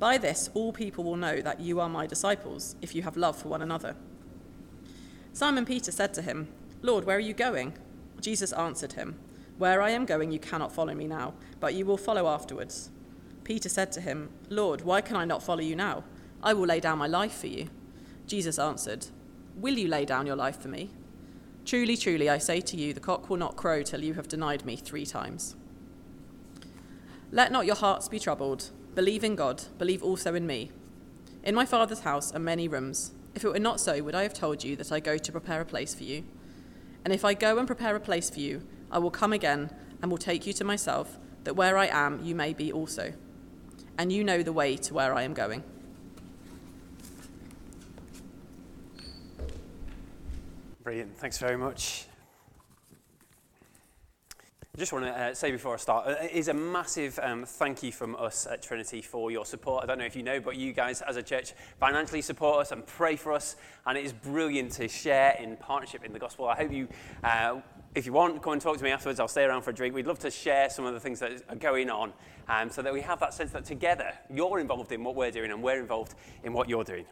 By this, all people will know that you are my disciples, if you have love for one another. Simon Peter said to him, Lord, where are you going? Jesus answered him, Where I am going, you cannot follow me now, but you will follow afterwards. Peter said to him, Lord, why can I not follow you now? I will lay down my life for you. Jesus answered, Will you lay down your life for me? Truly, truly, I say to you, the cock will not crow till you have denied me three times. Let not your hearts be troubled. Believe in God, believe also in me. In my Father's house are many rooms. If it were not so, would I have told you that I go to prepare a place for you? And if I go and prepare a place for you, I will come again and will take you to myself, that where I am, you may be also. And you know the way to where I am going. Brilliant. Thanks very much. Just want to uh, say before I start, uh, it is a massive um, thank you from us at Trinity for your support. I don't know if you know, but you guys as a church financially support us and pray for us, and it is brilliant to share in partnership in the gospel. I hope you, uh, if you want, come and talk to me afterwards. I'll stay around for a drink. We'd love to share some of the things that are going on um, so that we have that sense that together you're involved in what we're doing and we're involved in what you're doing.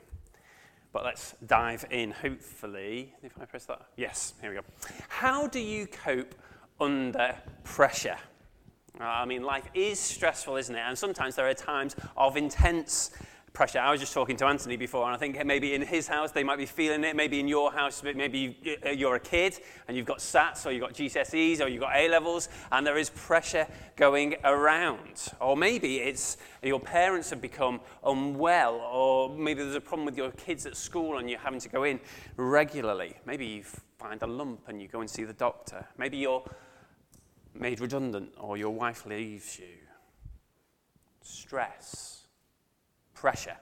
But let's dive in, hopefully. If I press that. Yes, here we go. How do you cope under pressure. Uh, I mean, life is stressful, isn't it? And sometimes there are times of intense pressure. I was just talking to Anthony before, and I think maybe in his house they might be feeling it. Maybe in your house, maybe uh, you're a kid and you've got SATs or you've got GCSEs or you've got A levels, and there is pressure going around. Or maybe it's your parents have become unwell, or maybe there's a problem with your kids at school and you're having to go in regularly. Maybe you find a lump and you go and see the doctor. Maybe you're made redundant or your wife leaves you. Stress, pressure.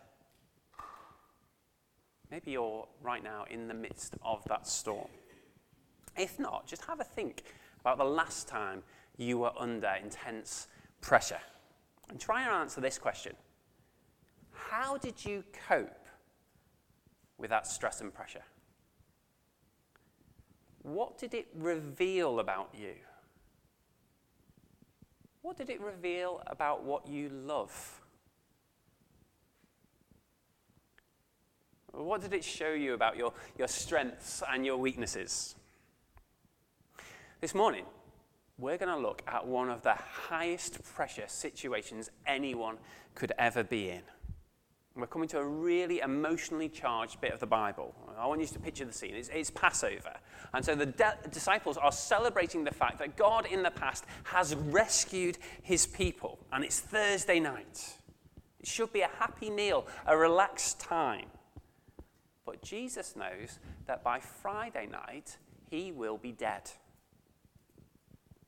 Maybe you're right now in the midst of that storm. If not, just have a think about the last time you were under intense pressure. And try and answer this question How did you cope with that stress and pressure? What did it reveal about you? What did it reveal about what you love? What did it show you about your, your strengths and your weaknesses? This morning, we're going to look at one of the highest pressure situations anyone could ever be in. We're coming to a really emotionally charged bit of the Bible. I want you to picture the scene. It's, it's Passover. And so the de- disciples are celebrating the fact that God in the past has rescued his people. And it's Thursday night. It should be a happy meal, a relaxed time. But Jesus knows that by Friday night, he will be dead.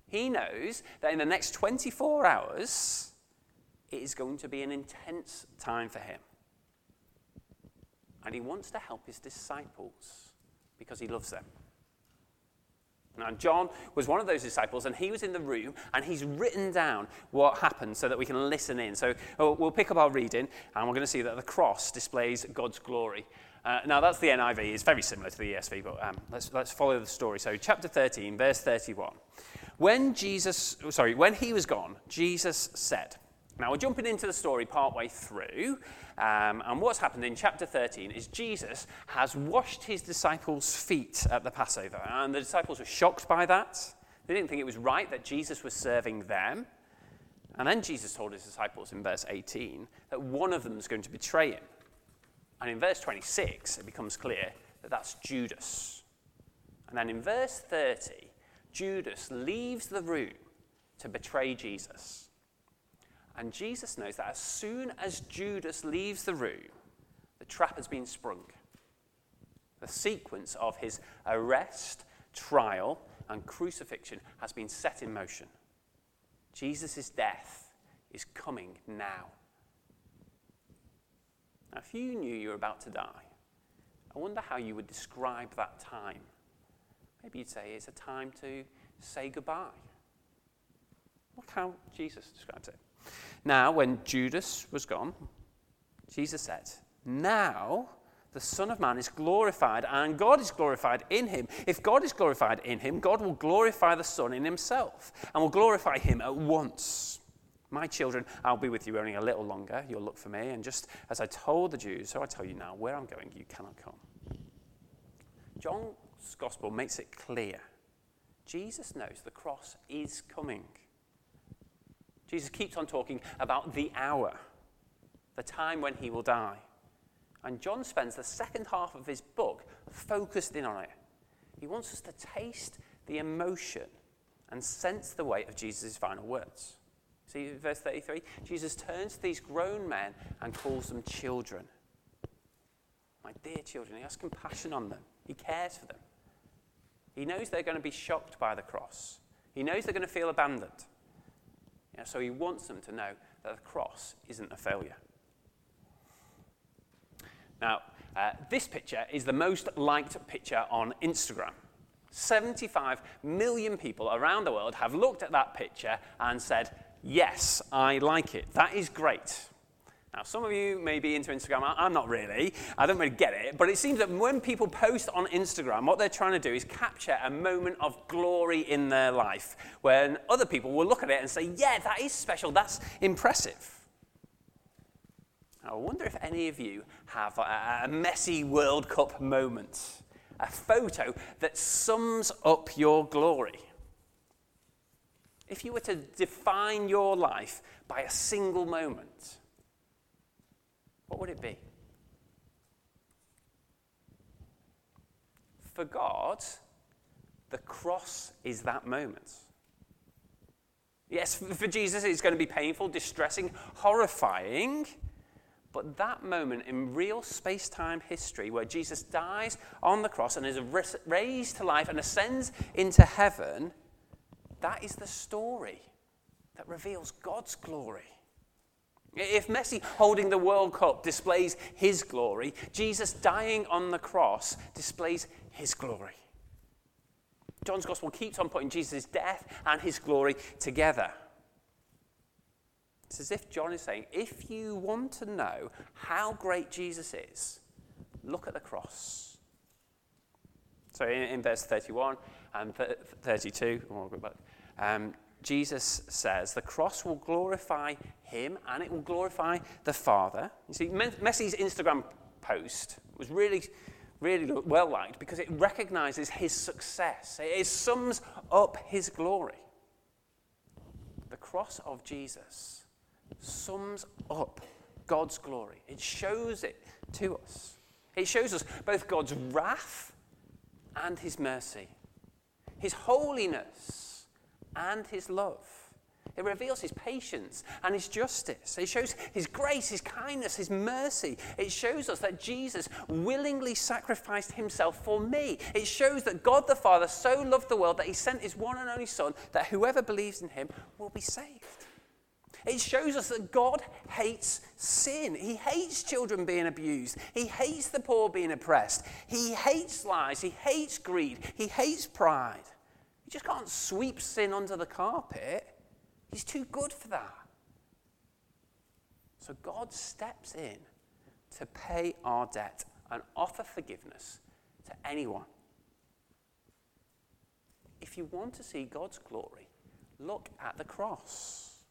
He knows that in the next 24 hours, it is going to be an intense time for him. And he wants to help his disciples because he loves them. Now, John was one of those disciples, and he was in the room, and he's written down what happened so that we can listen in. So oh, we'll pick up our reading, and we're going to see that the cross displays God's glory. Uh, now, that's the NIV. It's very similar to the ESV, but um, let's, let's follow the story. So, chapter 13, verse 31. When Jesus, sorry, when he was gone, Jesus said, now, we're jumping into the story partway through, um, and what's happened in chapter 13 is Jesus has washed his disciples' feet at the Passover, and the disciples were shocked by that. They didn't think it was right that Jesus was serving them. And then Jesus told his disciples in verse 18 that one of them is going to betray him. And in verse 26, it becomes clear that that's Judas. And then in verse 30, Judas leaves the room to betray Jesus. And Jesus knows that as soon as Judas leaves the room, the trap has been sprung. The sequence of his arrest, trial, and crucifixion has been set in motion. Jesus' death is coming now. Now, if you knew you were about to die, I wonder how you would describe that time. Maybe you'd say it's a time to say goodbye. Look how Jesus describes it. Now, when Judas was gone, Jesus said, Now the Son of Man is glorified, and God is glorified in him. If God is glorified in him, God will glorify the Son in himself, and will glorify him at once. My children, I'll be with you only a little longer. You'll look for me. And just as I told the Jews, so I tell you now, where I'm going, you cannot come. John's gospel makes it clear Jesus knows the cross is coming. Jesus keeps on talking about the hour, the time when he will die. And John spends the second half of his book focused in on it. He wants us to taste the emotion and sense the weight of Jesus' final words. See verse 33? Jesus turns to these grown men and calls them children. My dear children, he has compassion on them, he cares for them. He knows they're going to be shocked by the cross, he knows they're going to feel abandoned. So he wants them to know that the cross isn't a failure. Now, uh, this picture is the most liked picture on Instagram. 75 million people around the world have looked at that picture and said, Yes, I like it. That is great. Now, some of you may be into Instagram. I'm not really. I don't really get it. But it seems that when people post on Instagram, what they're trying to do is capture a moment of glory in their life when other people will look at it and say, Yeah, that is special. That's impressive. I wonder if any of you have a, a Messi World Cup moment, a photo that sums up your glory. If you were to define your life by a single moment, what would it be? For God, the cross is that moment. Yes, for Jesus, it's going to be painful, distressing, horrifying. But that moment in real space time history where Jesus dies on the cross and is raised to life and ascends into heaven that is the story that reveals God's glory. If Messi holding the World Cup displays his glory, Jesus dying on the cross displays his glory. John's Gospel keeps on putting Jesus' death and his glory together. It's as if John is saying, if you want to know how great Jesus is, look at the cross. So in, in verse 31 and 32, we'll go back. Um, Jesus says the cross will glorify him and it will glorify the Father. You see, Messi's Instagram post was really, really well liked because it recognizes his success, it sums up his glory. The cross of Jesus sums up God's glory, it shows it to us. It shows us both God's wrath and his mercy, his holiness and his love. It reveals his patience and his justice. It shows his grace, his kindness, his mercy. It shows us that Jesus willingly sacrificed himself for me. It shows that God the Father so loved the world that he sent his one and only Son, that whoever believes in him will be saved. It shows us that God hates sin. He hates children being abused. He hates the poor being oppressed. He hates lies. He hates greed. He hates pride. You just can't sweep sin under the carpet. He's too good for that. So God steps in to pay our debt and offer forgiveness to anyone. If you want to see God's glory, look at the cross.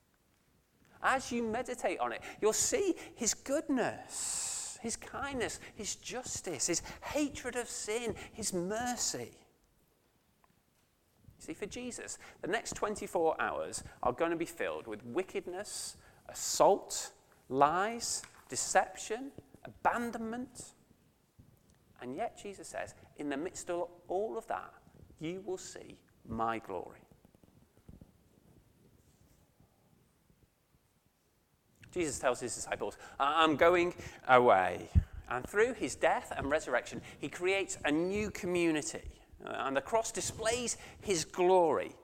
As you meditate on it, you'll see his goodness, his kindness, his justice, his hatred of sin, his mercy. See, for Jesus, the next 24 hours are going to be filled with wickedness, assault, lies, deception, abandonment. And yet, Jesus says, in the midst of all of that, you will see my glory. Jesus tells his disciples, I'm going away. And through his death and resurrection, he creates a new community and the cross displays his glory.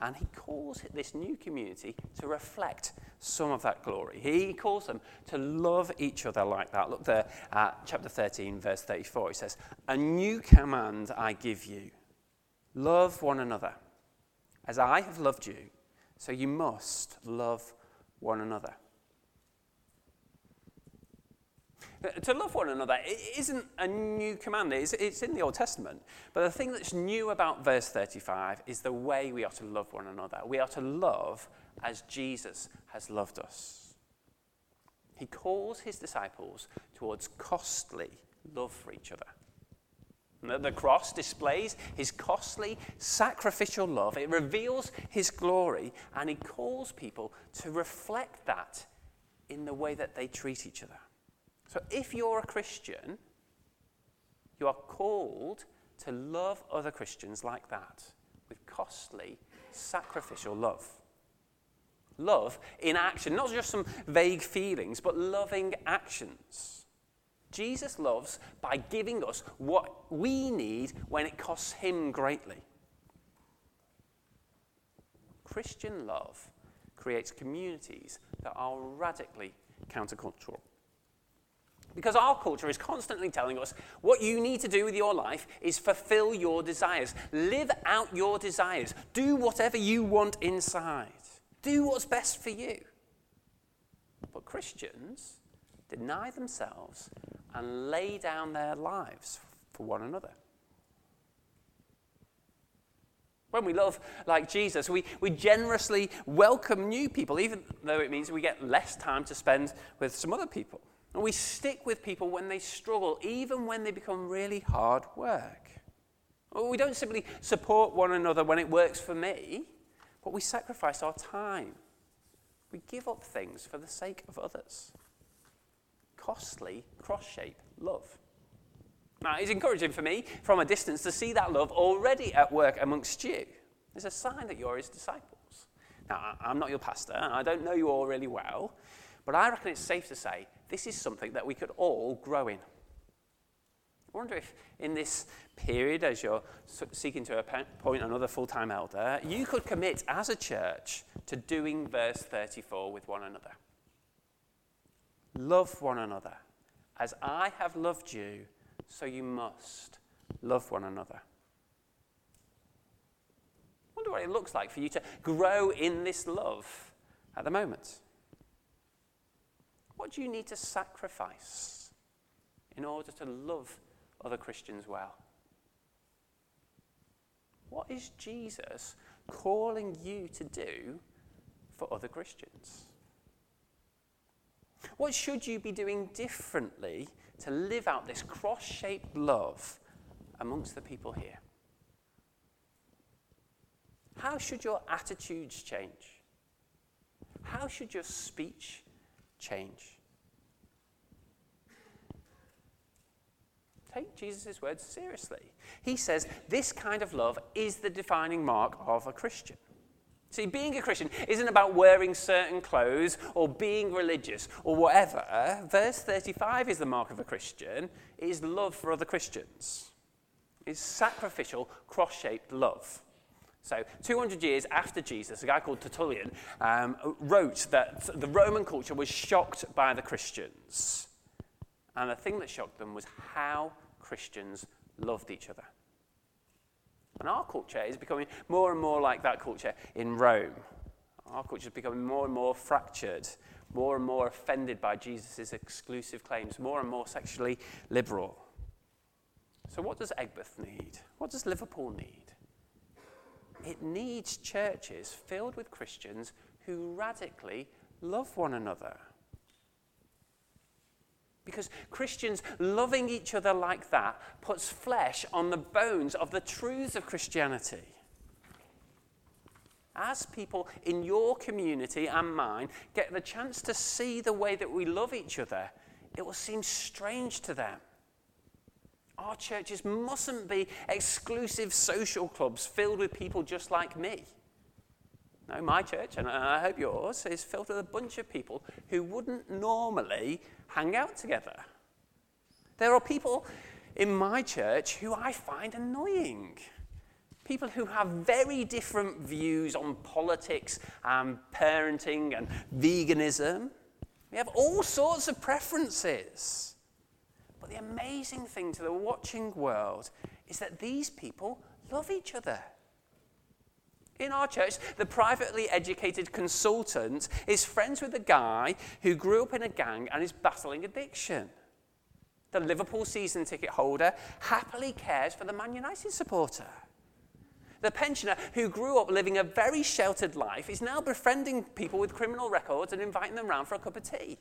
And he calls this new community to reflect some of that glory. He calls them to love each other like that. Look there at chapter 13, verse 34. He says, A new command I give you love one another. As I have loved you, so you must love one another. To love one another it isn't a new command, it's, it's in the Old Testament. But the thing that's new about verse 35 is the way we are to love one another. We are to love as Jesus has loved us. He calls his disciples towards costly love for each other. The cross displays his costly sacrificial love. It reveals his glory, and he calls people to reflect that in the way that they treat each other. So if you're a Christian, you are called to love other Christians like that, with costly, sacrificial love. Love in action, not just some vague feelings, but loving actions. Jesus loves by giving us what we need when it costs him greatly. Christian love creates communities that are radically countercultural. Because our culture is constantly telling us what you need to do with your life is fulfill your desires, live out your desires, do whatever you want inside, do what's best for you. But Christians deny themselves and lay down their lives for one another. When we love like Jesus, we, we generously welcome new people, even though it means we get less time to spend with some other people. And we stick with people when they struggle, even when they become really hard work. We don't simply support one another when it works for me, but we sacrifice our time. We give up things for the sake of others. Costly, cross shaped love. Now, it's encouraging for me from a distance to see that love already at work amongst you. It's a sign that you're his disciples. Now, I'm not your pastor, and I don't know you all really well, but I reckon it's safe to say this is something that we could all grow in. I wonder if in this period, as you're seeking to appoint another full time elder, you could commit as a church to doing verse 34 with one another. Love one another. As I have loved you, so you must love one another. I wonder what it looks like for you to grow in this love at the moment. What do you need to sacrifice in order to love other Christians well? What is Jesus calling you to do for other Christians? What should you be doing differently to live out this cross shaped love amongst the people here? How should your attitudes change? How should your speech change. Take Jesus' words seriously. He says this kind of love is the defining mark of a Christian. See, being a Christian isn't about wearing certain clothes or being religious or whatever. Verse 35 is the mark of a Christian, it is love for other Christians. It's sacrificial, cross shaped love. So, 200 years after Jesus, a guy called Tertullian um, wrote that the Roman culture was shocked by the Christians. And the thing that shocked them was how Christians loved each other. And our culture is becoming more and more like that culture in Rome. Our culture is becoming more and more fractured, more and more offended by Jesus' exclusive claims, more and more sexually liberal. So, what does Aigburth need? What does Liverpool need? It needs churches filled with Christians who radically love one another. Because Christians loving each other like that puts flesh on the bones of the truths of Christianity. As people in your community and mine get the chance to see the way that we love each other, it will seem strange to them. Our churches mustn't be exclusive social clubs filled with people just like me. No, my church, and I hope yours, is filled with a bunch of people who wouldn't normally hang out together. There are people in my church who I find annoying. People who have very different views on politics and parenting and veganism. We have all sorts of preferences. But the amazing thing to the watching world is that these people love each other. In our church, the privately educated consultant is friends with a guy who grew up in a gang and is battling addiction. The Liverpool season ticket holder happily cares for the Man United supporter. The pensioner who grew up living a very sheltered life is now befriending people with criminal records and inviting them round for a cup of tea.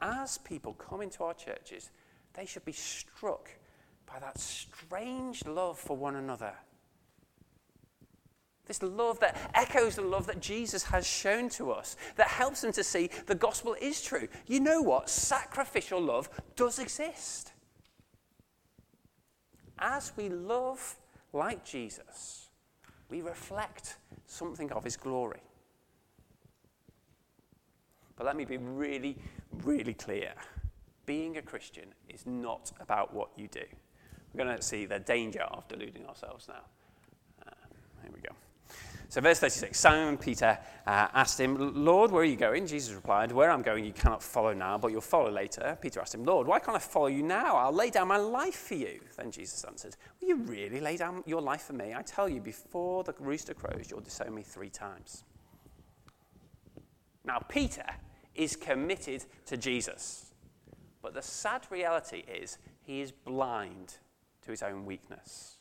As people come into our churches, they should be struck by that strange love for one another. This love that echoes the love that Jesus has shown to us, that helps them to see the gospel is true. You know what? Sacrificial love does exist. As we love like Jesus, we reflect something of his glory. But let me be really, really clear. Being a Christian is not about what you do. We're going to see the danger of deluding ourselves now. Uh, here we go. So, verse 36 Simon Peter uh, asked him, Lord, where are you going? Jesus replied, Where I'm going, you cannot follow now, but you'll follow later. Peter asked him, Lord, why can't I follow you now? I'll lay down my life for you. Then Jesus answered, Will you really lay down your life for me? I tell you, before the rooster crows, you'll disown me three times. Now, Peter is committed to Jesus. But the sad reality is, he is blind to his own weakness.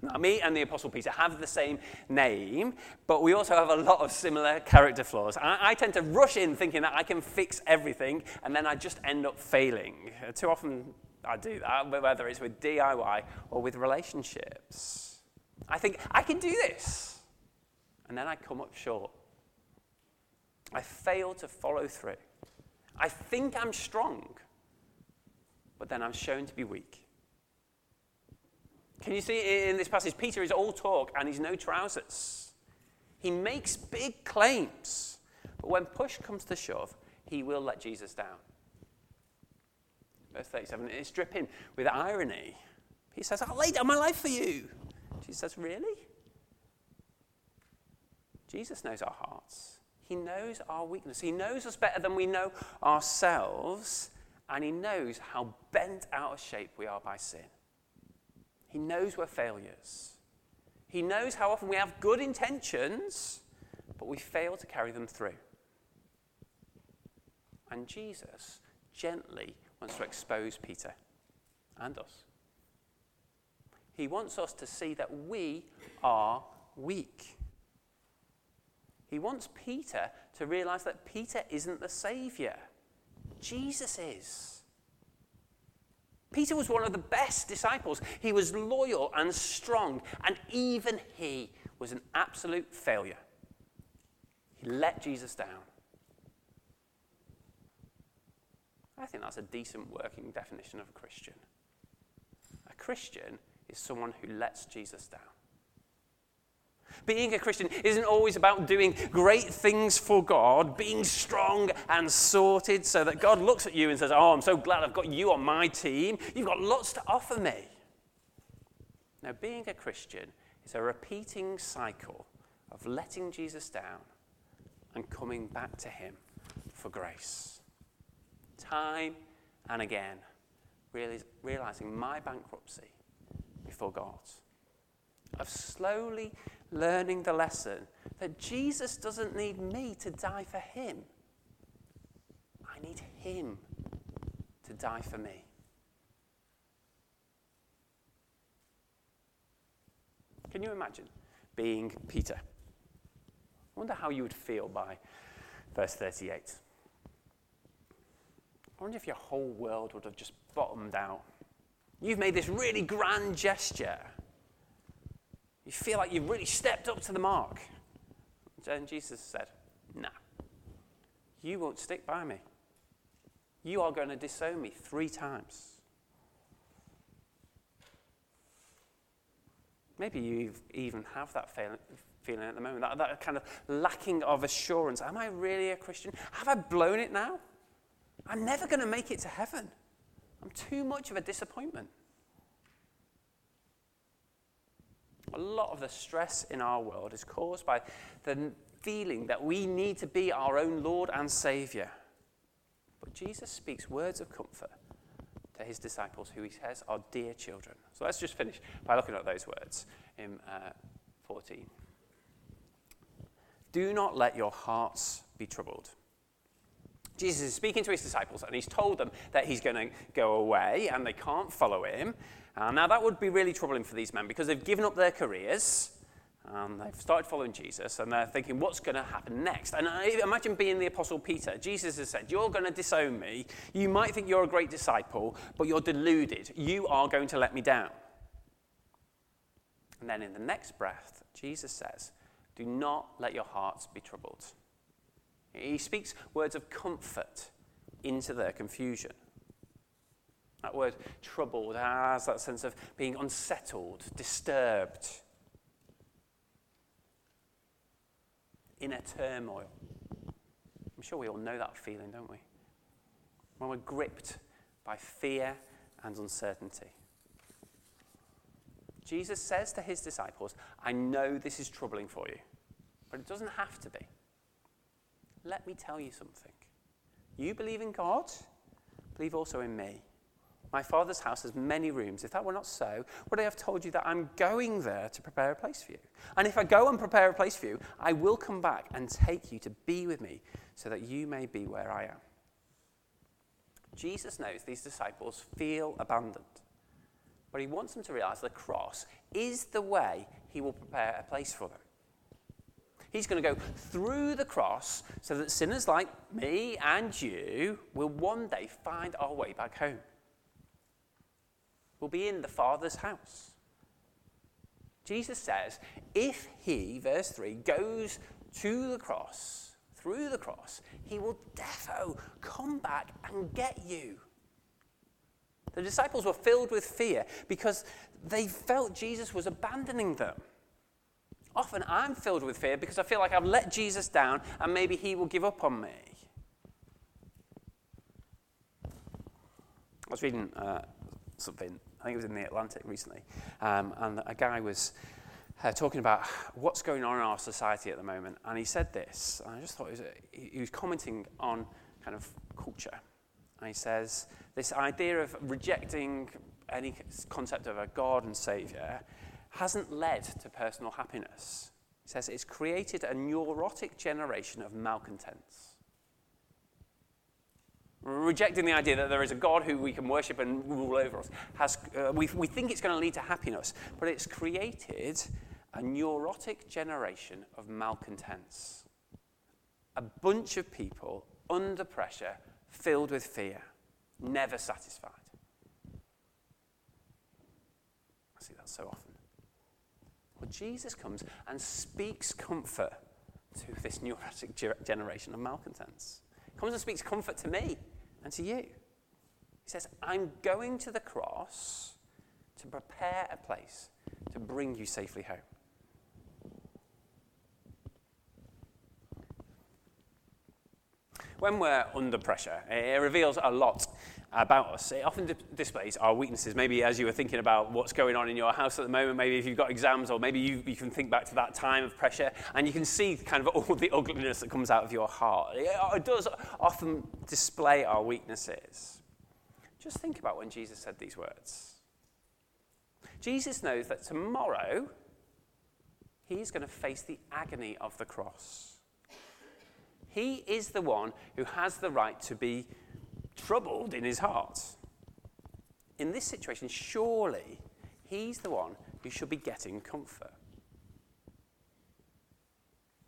Now, me and the Apostle Peter have the same name, but we also have a lot of similar character flaws. I, I, tend to rush in thinking that I can fix everything, and then I just end up failing. Too often I do that, whether it's with DIY or with relationships. I think, I can do this, and then I come up short. I fail to follow through. I think I'm strong, but then I'm shown to be weak. Can you see in this passage? Peter is all talk and he's no trousers. He makes big claims, but when push comes to shove, he will let Jesus down. Verse 37 it's dripping with irony. He says, I'll lay down my life for you. Jesus says, Really? Jesus knows our hearts. He knows our weakness. He knows us better than we know ourselves, and He knows how bent out of shape we are by sin. He knows we're failures. He knows how often we have good intentions, but we fail to carry them through. And Jesus gently wants to expose Peter and us. He wants us to see that we are weak. He wants Peter to realize that Peter isn't the Savior, Jesus is. Peter was one of the best disciples. He was loyal and strong, and even he was an absolute failure. He let Jesus down. I think that's a decent working definition of a Christian. A Christian is someone who lets Jesus down. Being a Christian isn't always about doing great things for God, being strong and sorted so that God looks at you and says, Oh, I'm so glad I've got you on my team. You've got lots to offer me. Now, being a Christian is a repeating cycle of letting Jesus down and coming back to Him for grace. Time and again, realizing my bankruptcy before God. Of slowly learning the lesson that Jesus doesn't need me to die for him. I need him to die for me. Can you imagine being Peter? I wonder how you would feel by verse 38. I wonder if your whole world would have just bottomed out. You've made this really grand gesture you feel like you've really stepped up to the mark. And Jesus said, No, you won't stick by me. You are going to disown me three times. Maybe you even have that feeling at the moment, that, that kind of lacking of assurance. Am I really a Christian? Have I blown it now? I'm never going to make it to heaven. I'm too much of a disappointment. A lot of the stress in our world is caused by the feeling that we need to be our own Lord and Saviour. But Jesus speaks words of comfort to his disciples, who he says are dear children. So let's just finish by looking at those words in uh, 14. Do not let your hearts be troubled. Jesus is speaking to his disciples and he's told them that he's going to go away and they can't follow him. Uh, now, that would be really troubling for these men because they've given up their careers. Um, they've started following Jesus and they're thinking, what's going to happen next? And I imagine being the Apostle Peter. Jesus has said, You're going to disown me. You might think you're a great disciple, but you're deluded. You are going to let me down. And then in the next breath, Jesus says, Do not let your hearts be troubled. He speaks words of comfort into their confusion. That word troubled has that sense of being unsettled, disturbed, inner turmoil. I'm sure we all know that feeling, don't we? When we're gripped by fear and uncertainty. Jesus says to his disciples, I know this is troubling for you, but it doesn't have to be. Let me tell you something. You believe in God, believe also in me. My Father's house has many rooms. If that were not so, would I have told you that I'm going there to prepare a place for you? And if I go and prepare a place for you, I will come back and take you to be with me so that you may be where I am. Jesus knows these disciples feel abandoned, but he wants them to realize the cross is the way he will prepare a place for them. He's going to go through the cross so that sinners like me and you will one day find our way back home. We'll be in the Father's house. Jesus says, if he, verse 3, goes to the cross, through the cross, he will defo come back and get you. The disciples were filled with fear because they felt Jesus was abandoning them. Often I'm filled with fear because I feel like I've let Jesus down and maybe he will give up on me. I was reading uh, something, I think it was in the Atlantic recently, um, and a guy was uh, talking about what's going on in our society at the moment. And he said this, and I just thought was a, he was commenting on kind of culture. And he says, this idea of rejecting any concept of a God and Saviour hasn't led to personal happiness. He says it's created a neurotic generation of malcontents. Rejecting the idea that there is a God who we can worship and rule over us, has, uh, we, we think it's going to lead to happiness, but it's created a neurotic generation of malcontents. A bunch of people under pressure, filled with fear, never satisfied. I see that so often. Well, Jesus comes and speaks comfort to this neurotic generation of malcontents. Comes and speaks comfort to me and to you. He says, I'm going to the cross to prepare a place to bring you safely home. When we're under pressure, it reveals a lot about us. It often di- displays our weaknesses. Maybe as you were thinking about what's going on in your house at the moment, maybe if you've got exams, or maybe you, you can think back to that time of pressure and you can see kind of all the ugliness that comes out of your heart. It, it does often display our weaknesses. Just think about when Jesus said these words. Jesus knows that tomorrow he's going to face the agony of the cross. He is the one who has the right to be troubled in his heart. In this situation, surely he's the one who should be getting comfort.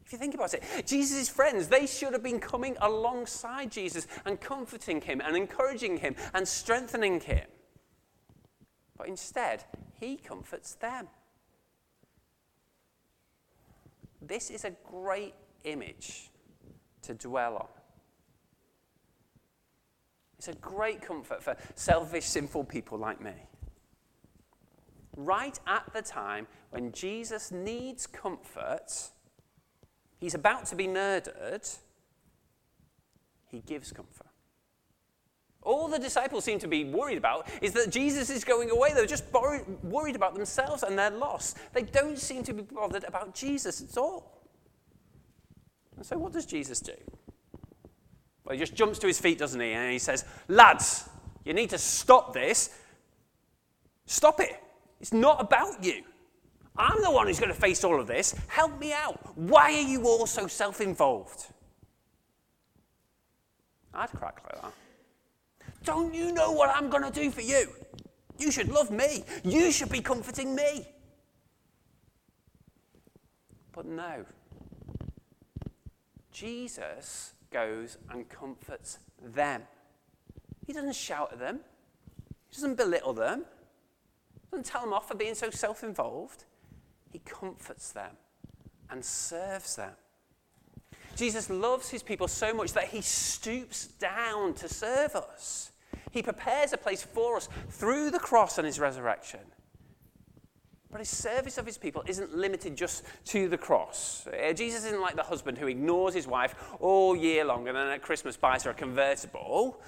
If you think about it, Jesus' friends, they should have been coming alongside Jesus and comforting him and encouraging him and strengthening him. But instead, he comforts them. This is a great image to dwell on. It's a great comfort for selfish, sinful people like me. Right at the time when Jesus needs comfort, he's about to be murdered, he gives comfort. All the disciples seem to be worried about is that Jesus is going away. They're just worried about themselves and their loss. They don't seem to be bothered about Jesus at all. And so, what does Jesus do? Well, he just jumps to his feet, doesn't he? And he says, Lads, you need to stop this. Stop it. It's not about you. I'm the one who's going to face all of this. Help me out. Why are you all so self involved? I'd crack like that. Don't you know what I'm going to do for you? You should love me. You should be comforting me. But no. Jesus goes and comforts them. He doesn't shout at them, he doesn't belittle them, he doesn't tell them off for being so self involved. He comforts them and serves them. Jesus loves his people so much that he stoops down to serve us. He prepares a place for us through the cross and his resurrection. But his service of his people isn't limited just to the cross. Uh, Jesus isn't like the husband who ignores his wife all year long and then at Christmas buys her a convertible.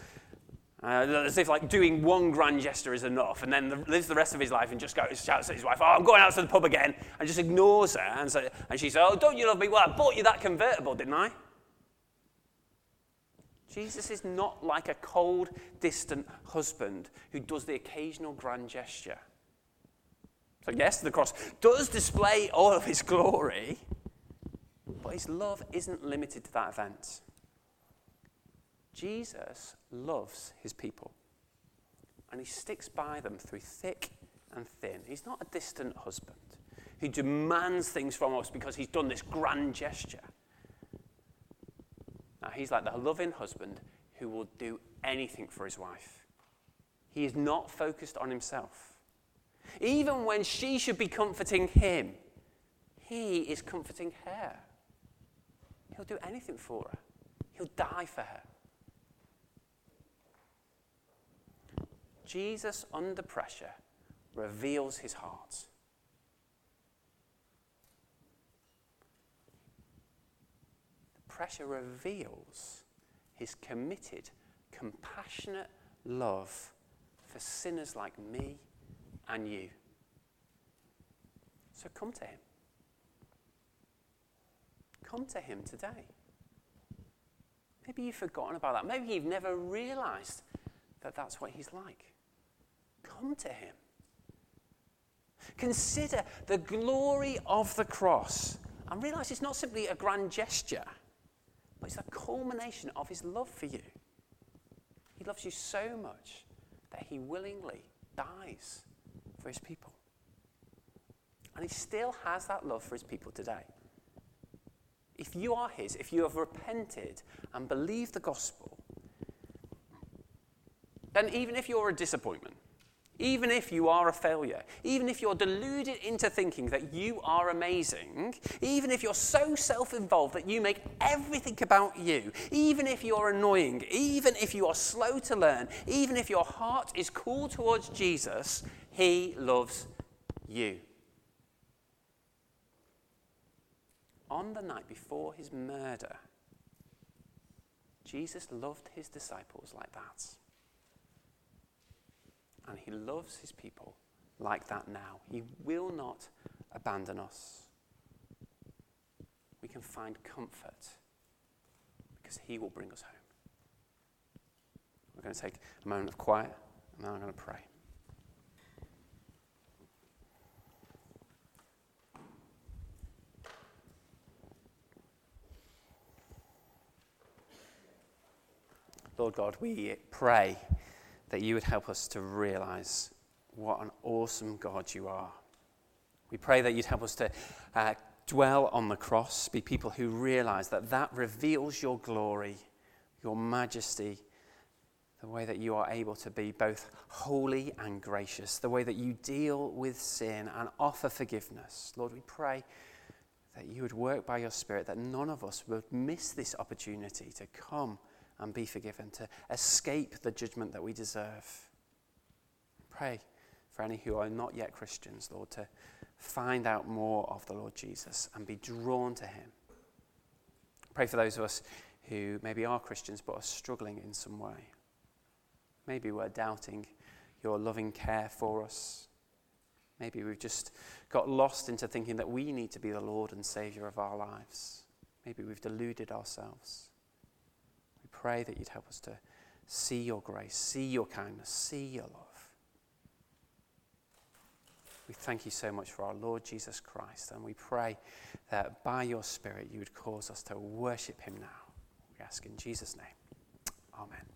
Uh, as if like doing one grand gesture is enough, and then the, lives the rest of his life and just goes shouts at his wife, "Oh, I'm going out to the pub again," and just ignores her. And, so, and she says, "Oh, don't you love me? Well, I bought you that convertible, didn't I?" Jesus is not like a cold, distant husband who does the occasional grand gesture. So, yes, the cross does display all of his glory, but his love isn't limited to that event. Jesus loves his people, and he sticks by them through thick and thin. He's not a distant husband who demands things from us because he's done this grand gesture. Now, he's like the loving husband who will do anything for his wife. He is not focused on himself. Even when she should be comforting him, he is comforting her. He'll do anything for her, he'll die for her. Jesus, under pressure, reveals his heart. The pressure reveals his committed, compassionate love for sinners like me and you. So come to him. Come to him today. Maybe you've forgotten about that. Maybe you've never realized that that's what he's like. Come to him. Consider the glory of the cross and realize it's not simply a grand gesture. But it's the culmination of his love for you. He loves you so much that he willingly dies for his people. And he still has that love for his people today. If you are his, if you have repented and believed the gospel, then even if you're a disappointment, even if you are a failure, even if you're deluded into thinking that you are amazing, even if you're so self involved that you make everything about you, even if you're annoying, even if you are slow to learn, even if your heart is cool towards Jesus, He loves you. On the night before His murder, Jesus loved His disciples like that. And He loves His people like that now. He will not abandon us. We can find comfort because He will bring us home. We're going to take a moment of quiet and then I'm going to pray. Lord God, we pray that you would help us to realize what an awesome God you are. We pray that you'd help us to uh, dwell on the cross, be people who realize that that reveals your glory, your majesty, the way that you are able to be both holy and gracious, the way that you deal with sin and offer forgiveness. Lord, we pray that you would work by your Spirit, that none of us would miss this opportunity to come and be forgiven, to escape the judgment that we deserve. Pray for any who are not yet Christians, Lord, to find out more of the Lord Jesus and be drawn to him. Pray for those of us who maybe are Christians but are struggling in some way. Maybe we're doubting your loving care for us. Maybe we've just got lost into thinking that we need to be the Lord and Savior of our lives. Maybe we've deluded ourselves. Pray that you'd help us to see your grace, see your kindness, see your love. We thank you so much for our Lord Jesus Christ, and we pray that by your Spirit you would cause us to worship him now. We ask in Jesus' name. Amen.